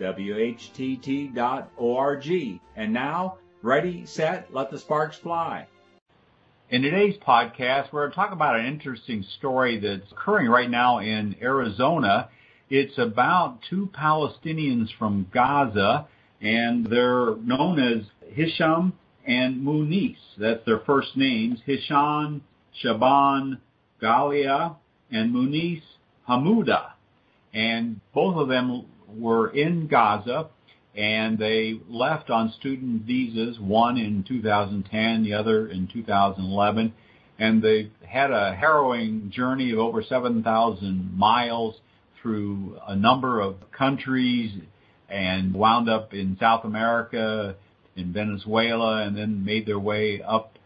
WHTT.org. And now, ready, set, let the sparks fly. In today's podcast, we're going to talk about an interesting story that's occurring right now in Arizona. It's about two Palestinians from Gaza, and they're known as Hisham and Munis. That's their first names. Hisham Shaban Galia and Munis Hamuda. And both of them were in Gaza and they left on student visas, one in 2010, the other in 2011, and they had a harrowing journey of over 7,000 miles through a number of countries and wound up in South America, in Venezuela, and then made their way up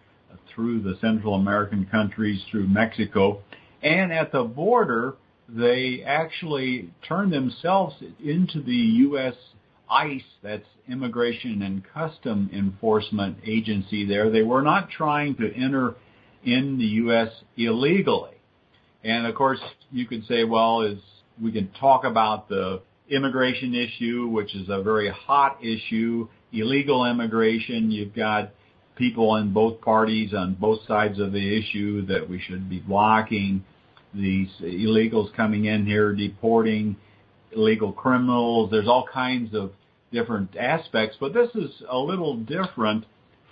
through the Central American countries through Mexico. And at the border, they actually turned themselves into the U.S. ICE, that's Immigration and Custom Enforcement Agency there. They were not trying to enter in the U.S. illegally. And of course, you could say, well, is we can talk about the immigration issue, which is a very hot issue, illegal immigration. You've got people in both parties on both sides of the issue that we should be blocking these illegals coming in here, deporting illegal criminals. There's all kinds of different aspects, but this is a little different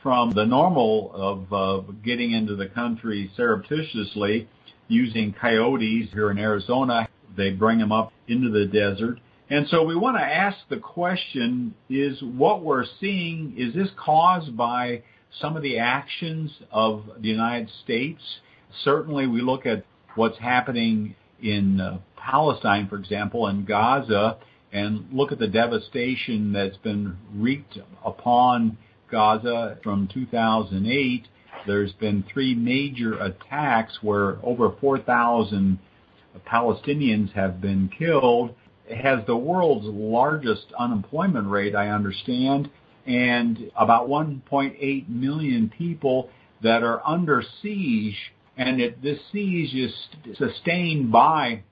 from the normal of uh, getting into the country surreptitiously using coyotes here in Arizona. They bring them up into the desert. And so we want to ask the question, is what we're seeing, is this caused by some of the actions of the United States? Certainly we look at what's happening in uh, Palestine, for example, and Gaza, and look at the devastation that's been wreaked upon Gaza from 2008. There's been three major attacks where over 4,000 Palestinians have been killed. It has the world's largest unemployment rate, I understand, and about 1.8 million people that are under siege. And it, this siege is sustained by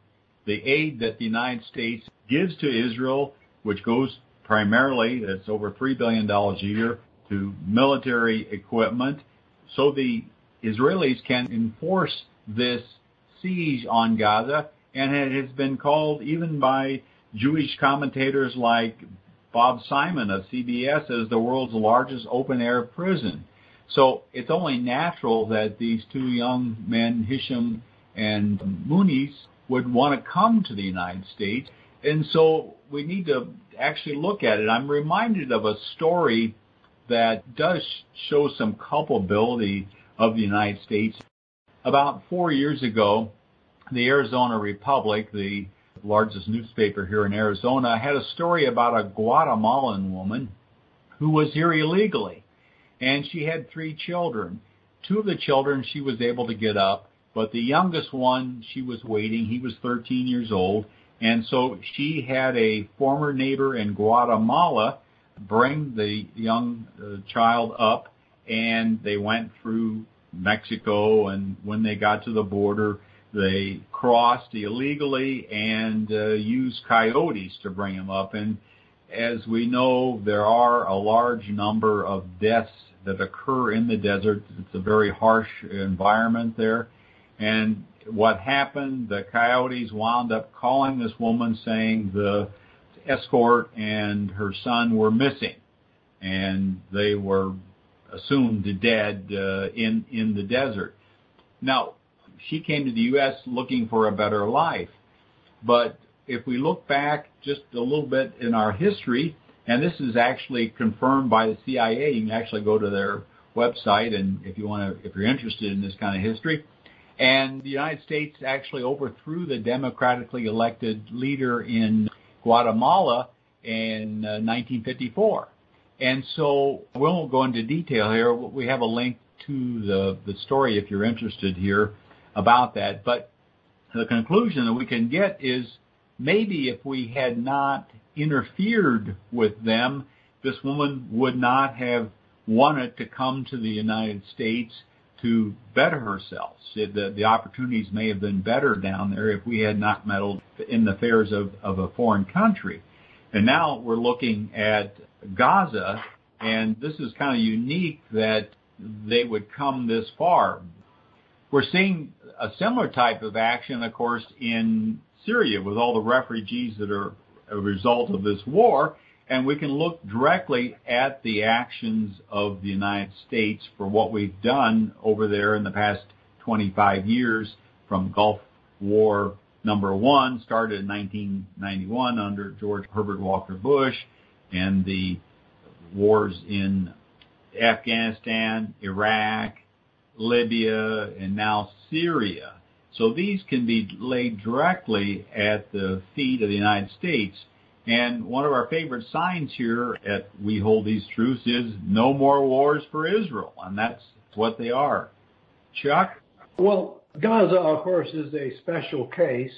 the aid that the United States gives to Israel, which goes primarily, it's over $3 billion a year, to military equipment, so the Israelis can enforce this siege on Gaza, and it has been called even by Jewish commentators like Bob Simon of CBS as the world's largest open-air prison. So it's only natural that these two young men, Hisham and Munis, would want to come to the United States. And so we need to actually look at it. I'm reminded of a story that does show some culpability of the United States. About four years ago, the Arizona Republic, the largest newspaper here in Arizona, had a story about a Guatemalan woman who was here illegally. And she had three children. Two of the children she was able to get up but the youngest one, she was waiting. He was 13 years old. And so she had a former neighbor in Guatemala bring the young uh, child up and they went through Mexico and when they got to the border, they crossed illegally and uh, used coyotes to bring him up. And as we know, there are a large number of deaths that occur in the desert. It's a very harsh environment there. And what happened, the coyotes wound up calling this woman saying the escort and her son were missing. And they were assumed dead uh, in, in the desert. Now, she came to the U.S. looking for a better life. But if we look back just a little bit in our history, and this is actually confirmed by the CIA, you can actually go to their website and if you want to, if you're interested in this kind of history, and the United States actually overthrew the democratically elected leader in Guatemala in uh, 1954. And so we won't go into detail here. We have a link to the, the story if you're interested here about that. But the conclusion that we can get is maybe if we had not interfered with them, this woman would not have wanted to come to the United States to better herself. The, the opportunities may have been better down there if we had not meddled in the affairs of, of a foreign country. And now we're looking at Gaza, and this is kind of unique that they would come this far. We're seeing a similar type of action, of course, in Syria with all the refugees that are a result of this war. And we can look directly at the actions of the United States for what we've done over there in the past 25 years from Gulf War number one, started in 1991 under George Herbert Walker Bush, and the wars in Afghanistan, Iraq, Libya, and now Syria. So these can be laid directly at the feet of the United States. And one of our favorite signs here at We Hold These Truths is no more wars for Israel. And that's what they are. Chuck? Well, Gaza, of course, is a special case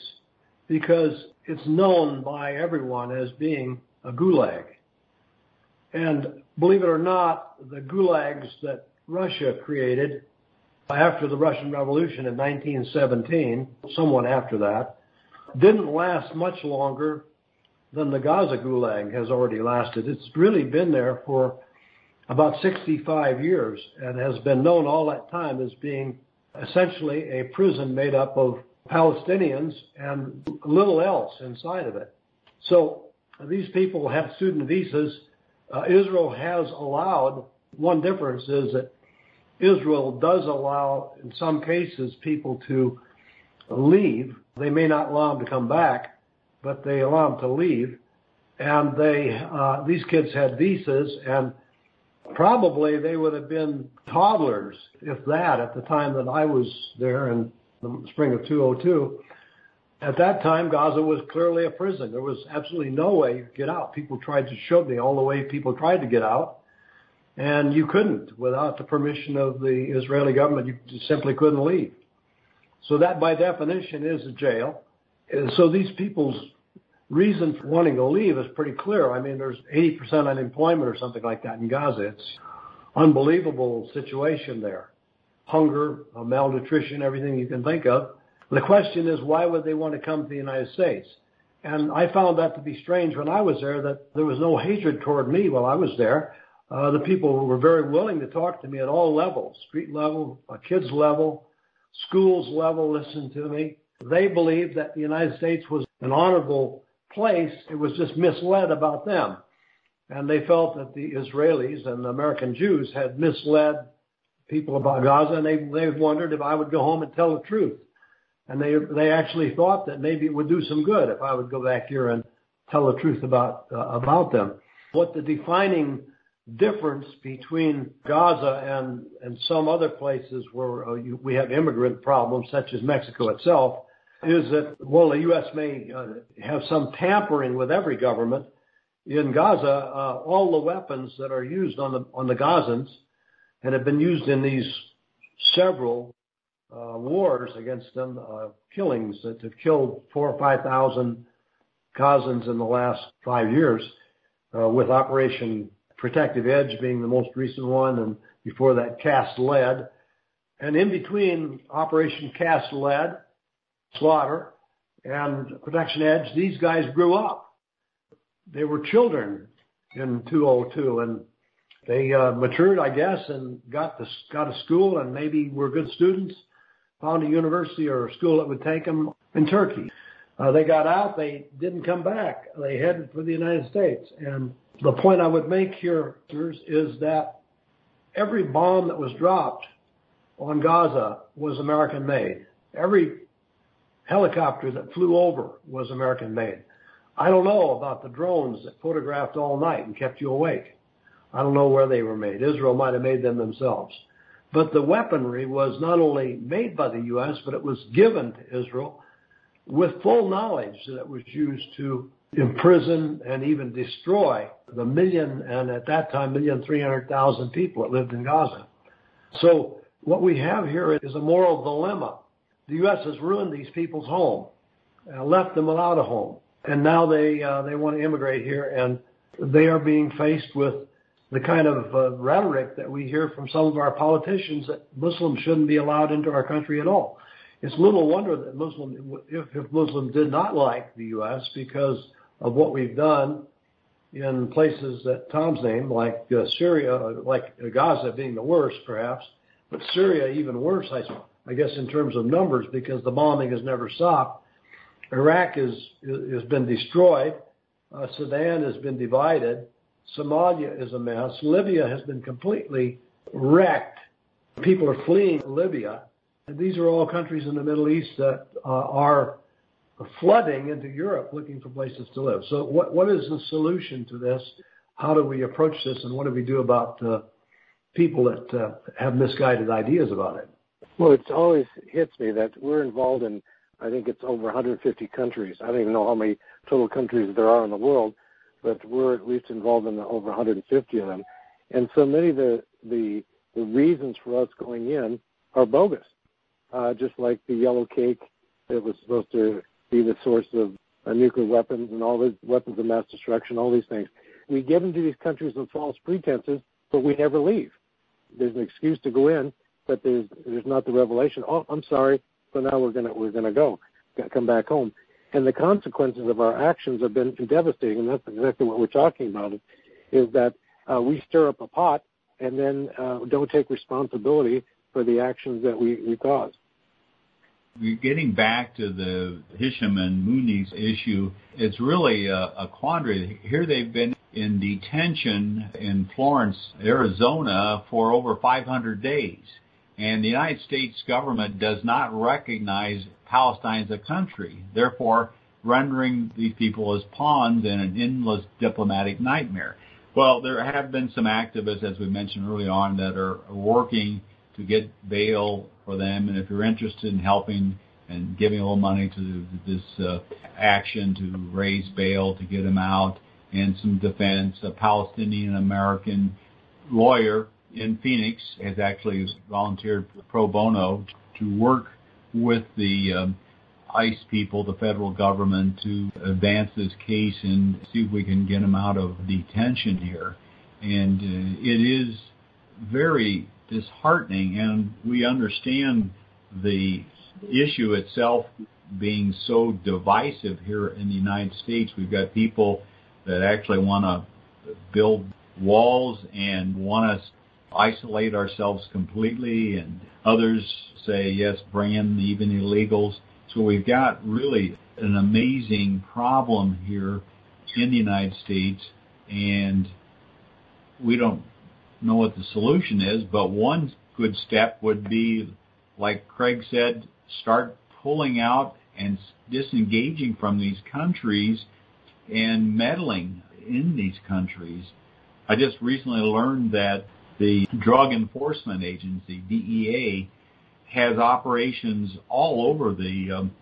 because it's known by everyone as being a gulag. And believe it or not, the gulags that Russia created after the Russian Revolution in 1917, somewhat after that, didn't last much longer than the Gaza gulag has already lasted. It's really been there for about 65 years and has been known all that time as being essentially a prison made up of Palestinians and little else inside of it. So these people have student visas. Uh, Israel has allowed, one difference is that Israel does allow, in some cases, people to leave. They may not allow them to come back, but they allow them to leave. And they, uh, these kids had visas, and probably they would have been toddlers, if that, at the time that I was there in the spring of 2002. At that time, Gaza was clearly a prison. There was absolutely no way could get out. People tried to show me all the way people tried to get out and you couldn't without the permission of the Israeli government. You simply couldn't leave. So that, by definition, is a jail. And so these people's reason for wanting to leave is pretty clear. I mean, there's 80% unemployment or something like that in Gaza. It's unbelievable situation there. Hunger, malnutrition, everything you can think of. The question is, why would they want to come to the United States? And I found that to be strange when I was there, that there was no hatred toward me while I was there. Uh, the people were very willing to talk to me at all levels, street level, kids level, schools level, listen to me. They believed that the United States was an honorable place. It was just misled about them. And they felt that the Israelis and the American Jews had misled people about Gaza, and they, they wondered if I would go home and tell the truth. And they, they actually thought that maybe it would do some good if I would go back here and tell the truth about, uh, about them. What the defining difference between Gaza and, and some other places where uh, we have immigrant problems, such as Mexico itself, is that while the U.S. may uh, have some tampering with every government, in Gaza, uh, all the weapons that are used on the on the Gazans and have been used in these several wars against them, killings that have killed four or five thousand Gazans in the last five years, with Operation Protective Edge being the most recent one, and before that, Cast Lead. And in between Operation Cast Lead, Slaughter, and Protection Edge, these guys grew up. They were children in 202, and they uh, matured, I guess, and got to got to school, and maybe were good students. Found a university or a school that would take them in Turkey. Uh, they got out. They didn't come back. They headed for the United States, and the point I would make here is that every bomb that was dropped on Gaza was American made. Every helicopter that flew over was American made. I don't know about the drones that photographed all night and kept you awake. I don't know where they were made. Israel might have made them themselves. But the weaponry was not only made by the U.S., but it was given to Israel with full knowledge that it was used to imprison and even destroy the million and at that time million three hundred thousand people that lived in Gaza. So what we have here is a moral dilemma. The U.S. has ruined these people's home, uh, left them without a home, and now they uh, they want to immigrate here, and they are being faced with the kind of uh, rhetoric that we hear from some of our politicians that Muslims shouldn't be allowed into our country at all. It's little wonder that Muslim, if, if Muslims did not like the U.S. because of what we've done in places that Tom's named, like uh, Syria, like Gaza being the worst, perhaps, but Syria even worse, I, guess, in terms of numbers, because the bombing has never stopped. Iraq is has been destroyed. Uh, Sudan has been divided. Somalia is a mess. Libya has been completely wrecked. People are fleeing Libya. These are all countries in the Middle East that uh, are flooding into Europe looking for places to live. So what, what is the solution to this? How do we approach this and what do we do about uh, people that uh, have misguided ideas about it? Well, it always hits me that we're involved in, I think it's over 150 countries. I don't even know how many total countries there are in the world, but we're at least involved in over 150 of them. And so many of the, the, the reasons for us going in are bogus. Uh, just like the yellow cake that was supposed to be the source of uh, nuclear weapons and all the weapons of mass destruction, all these things. We get into these countries with false pretenses, but we never leave. There's an excuse to go in, but there's there's not the revelation. Oh, I'm sorry, so now we're gonna we're gonna go, come back home, and the consequences of our actions have been devastating. And that's exactly what we're talking about. Is that uh, we stir up a pot and then uh, don't take responsibility for the actions that we, we cause. Getting back to the Hisham and Munis issue, it's really a, a quandary. Here they've been in detention in Florence, Arizona for over 500 days. And the United States government does not recognize Palestine as a country, therefore rendering these people as pawns in an endless diplomatic nightmare. Well, there have been some activists, as we mentioned early on, that are working to get bail for them. And if you're interested in helping and giving a little money to this uh, action to raise bail to get them out and some defense, a Palestinian American lawyer in Phoenix has actually volunteered pro bono to work with the um, ICE people, the federal government, to advance this case and see if we can get them out of detention here. And uh, it is very disheartening, and we understand the issue itself being so divisive here in the United States. We've got people that actually want to build walls and want us isolate ourselves completely, and others say, yes, bring in even illegals. So we've got really an amazing problem here in the United States, and we don't know what the solution is, but one good step would be, like Craig said, start pulling out and disengaging from these countries and meddling in these countries. I just recently learned that the Drug Enforcement Agency, DEA, has operations all over the um,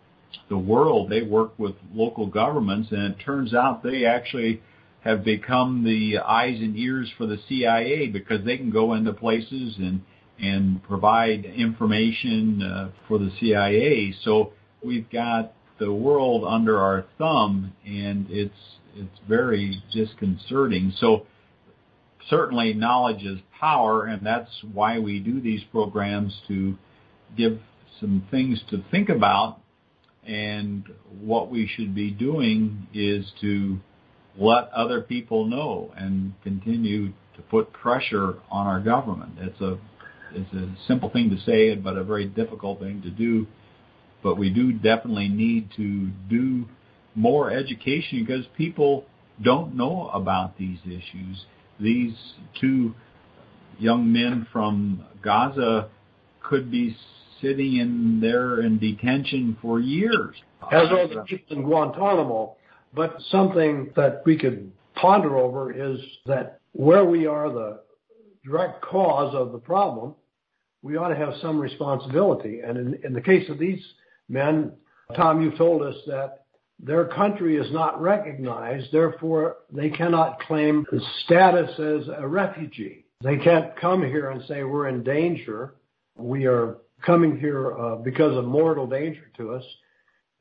the world. They work with local governments, and it turns out they actually have become the eyes and ears for the CIA because they can go into places and and provide information uh, for the CIA. So we've got the world under our thumb, and it's it's very disconcerting. So certainly knowledge is power, and that's why we do these programs to give some things to think about. And what we should be doing is to let other people know and continue to put pressure on our government. It's a it's a simple thing to say, but a very difficult thing to do. But we do definitely need to do more education because people don't know about these issues. These two young men from Gaza could be sitting in there in detention for years. As are the people in Guantanamo but something that we could ponder over is that where we are the direct cause of the problem, we ought to have some responsibility. And in, in the case of these men, Tom, you told us that their country is not recognized, therefore they cannot claim the status as a refugee. They can't come here and say we're in danger. We are coming here uh, because of mortal danger to us,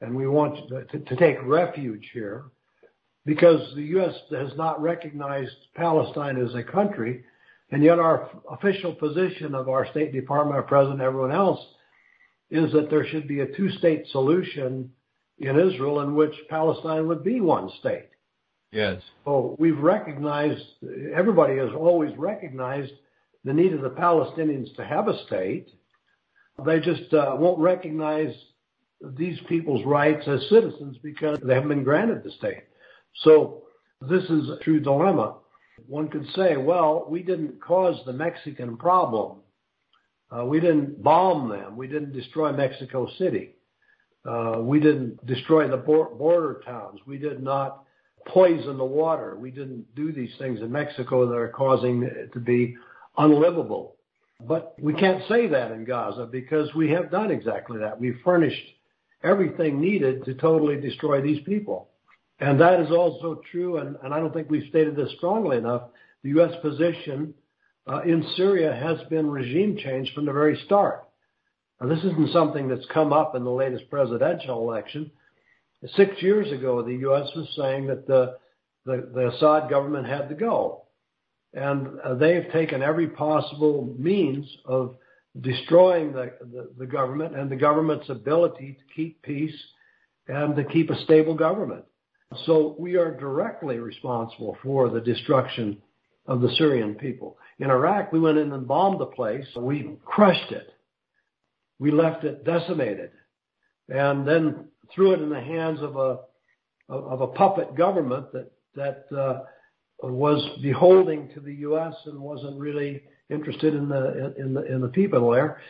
and we want to, to take refuge here because the U.S. has not recognized Palestine as a country, and yet our official position of our State Department, our President, everyone else, is that there should be a two-state solution in Israel in which Palestine would be one state. Yes. So we've recognized, everybody has always recognized the need of the Palestinians to have a state. They just uh, won't recognize these people's rights as citizens because they haven't been granted the state. So this is a true dilemma. One could say, well, we didn't cause the Mexican problem. Uh, we didn't bomb them. We didn't destroy Mexico City. Uh, we didn't destroy the border towns. We did not poison the water. We didn't do these things in Mexico that are causing it to be unlivable. But we can't say that in Gaza because we have done exactly that. We've furnished everything needed to totally destroy these people. And that is also true, and, and I don't think we've stated this strongly enough. The U.S. position uh, in Syria has been regime change from the very start. Now, this isn't something that's come up in the latest presidential election. Six years ago, the U.S. was saying that the, the, the Assad government had to go. And uh, they've taken every possible means of destroying the, the, the government and the government's ability to keep peace and to keep a stable government. So we are directly responsible for the destruction of the Syrian people. In Iraq, we went in and bombed the place. We crushed it. We left it decimated and then threw it in the hands of a, of a puppet government that, that, uh, was beholding to the U.S. and wasn't really interested in the, in the, in the people there.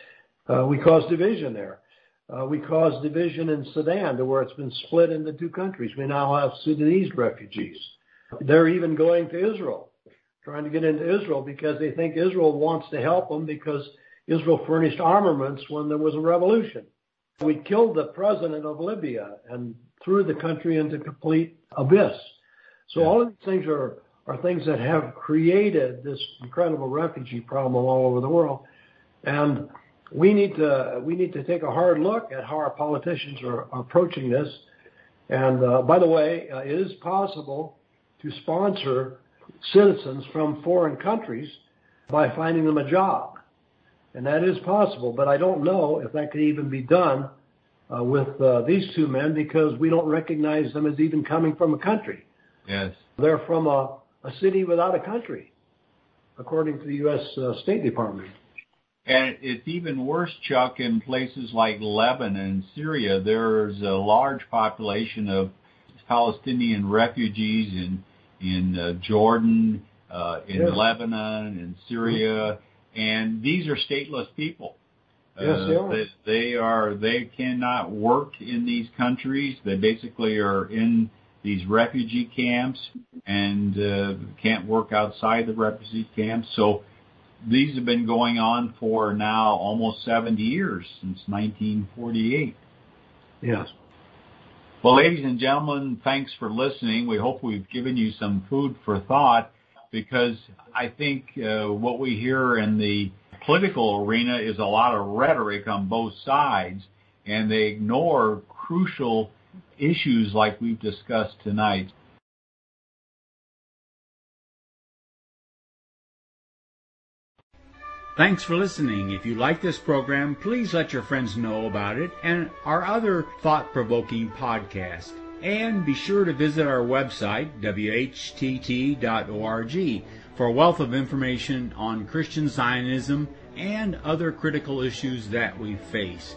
Uh, we caused division there. Uh, we caused division in Sudan to where it's been split into two countries. We now have Sudanese refugees. They're even going to Israel, trying to get into Israel because they think Israel wants to help them because Israel furnished armaments when there was a revolution. We killed the president of Libya and threw the country into complete abyss. So all of these things are, are things that have created this incredible refugee problem all over the world. And we need to we need to take a hard look at how our politicians are, approaching this. And uh, by the way, uh, it is possible to sponsor citizens from foreign countries by finding them a job, and that is possible. But I don't know if that could even be done uh, with uh, these two men because we don't recognize them as even coming from a country. Yes, they're from a, a city without a country, according to the U.S. Uh, State Department. And it's even worse, Chuck, in places like Lebanon and Syria. There's a large population of Palestinian refugees in in uh, Jordan, uh, in yes. Lebanon, in Syria, and these are stateless people. Yes, they are. They, they are. They cannot work in these countries. They basically are in these refugee camps and uh, can't work outside the refugee camps. So these have been going on for now almost 70 years, since 1948. Yes. Well, ladies and gentlemen, thanks for listening. We hope we've given you some food for thought because I think uh, what we hear in the political arena is a lot of rhetoric on both sides, and they ignore crucial issues like we've discussed tonight. Thanks for listening. If you like this program, please let your friends know about it and our other thought provoking podcast. And be sure to visit our website, whtt.org, for a wealth of information on Christian Zionism and other critical issues that we face.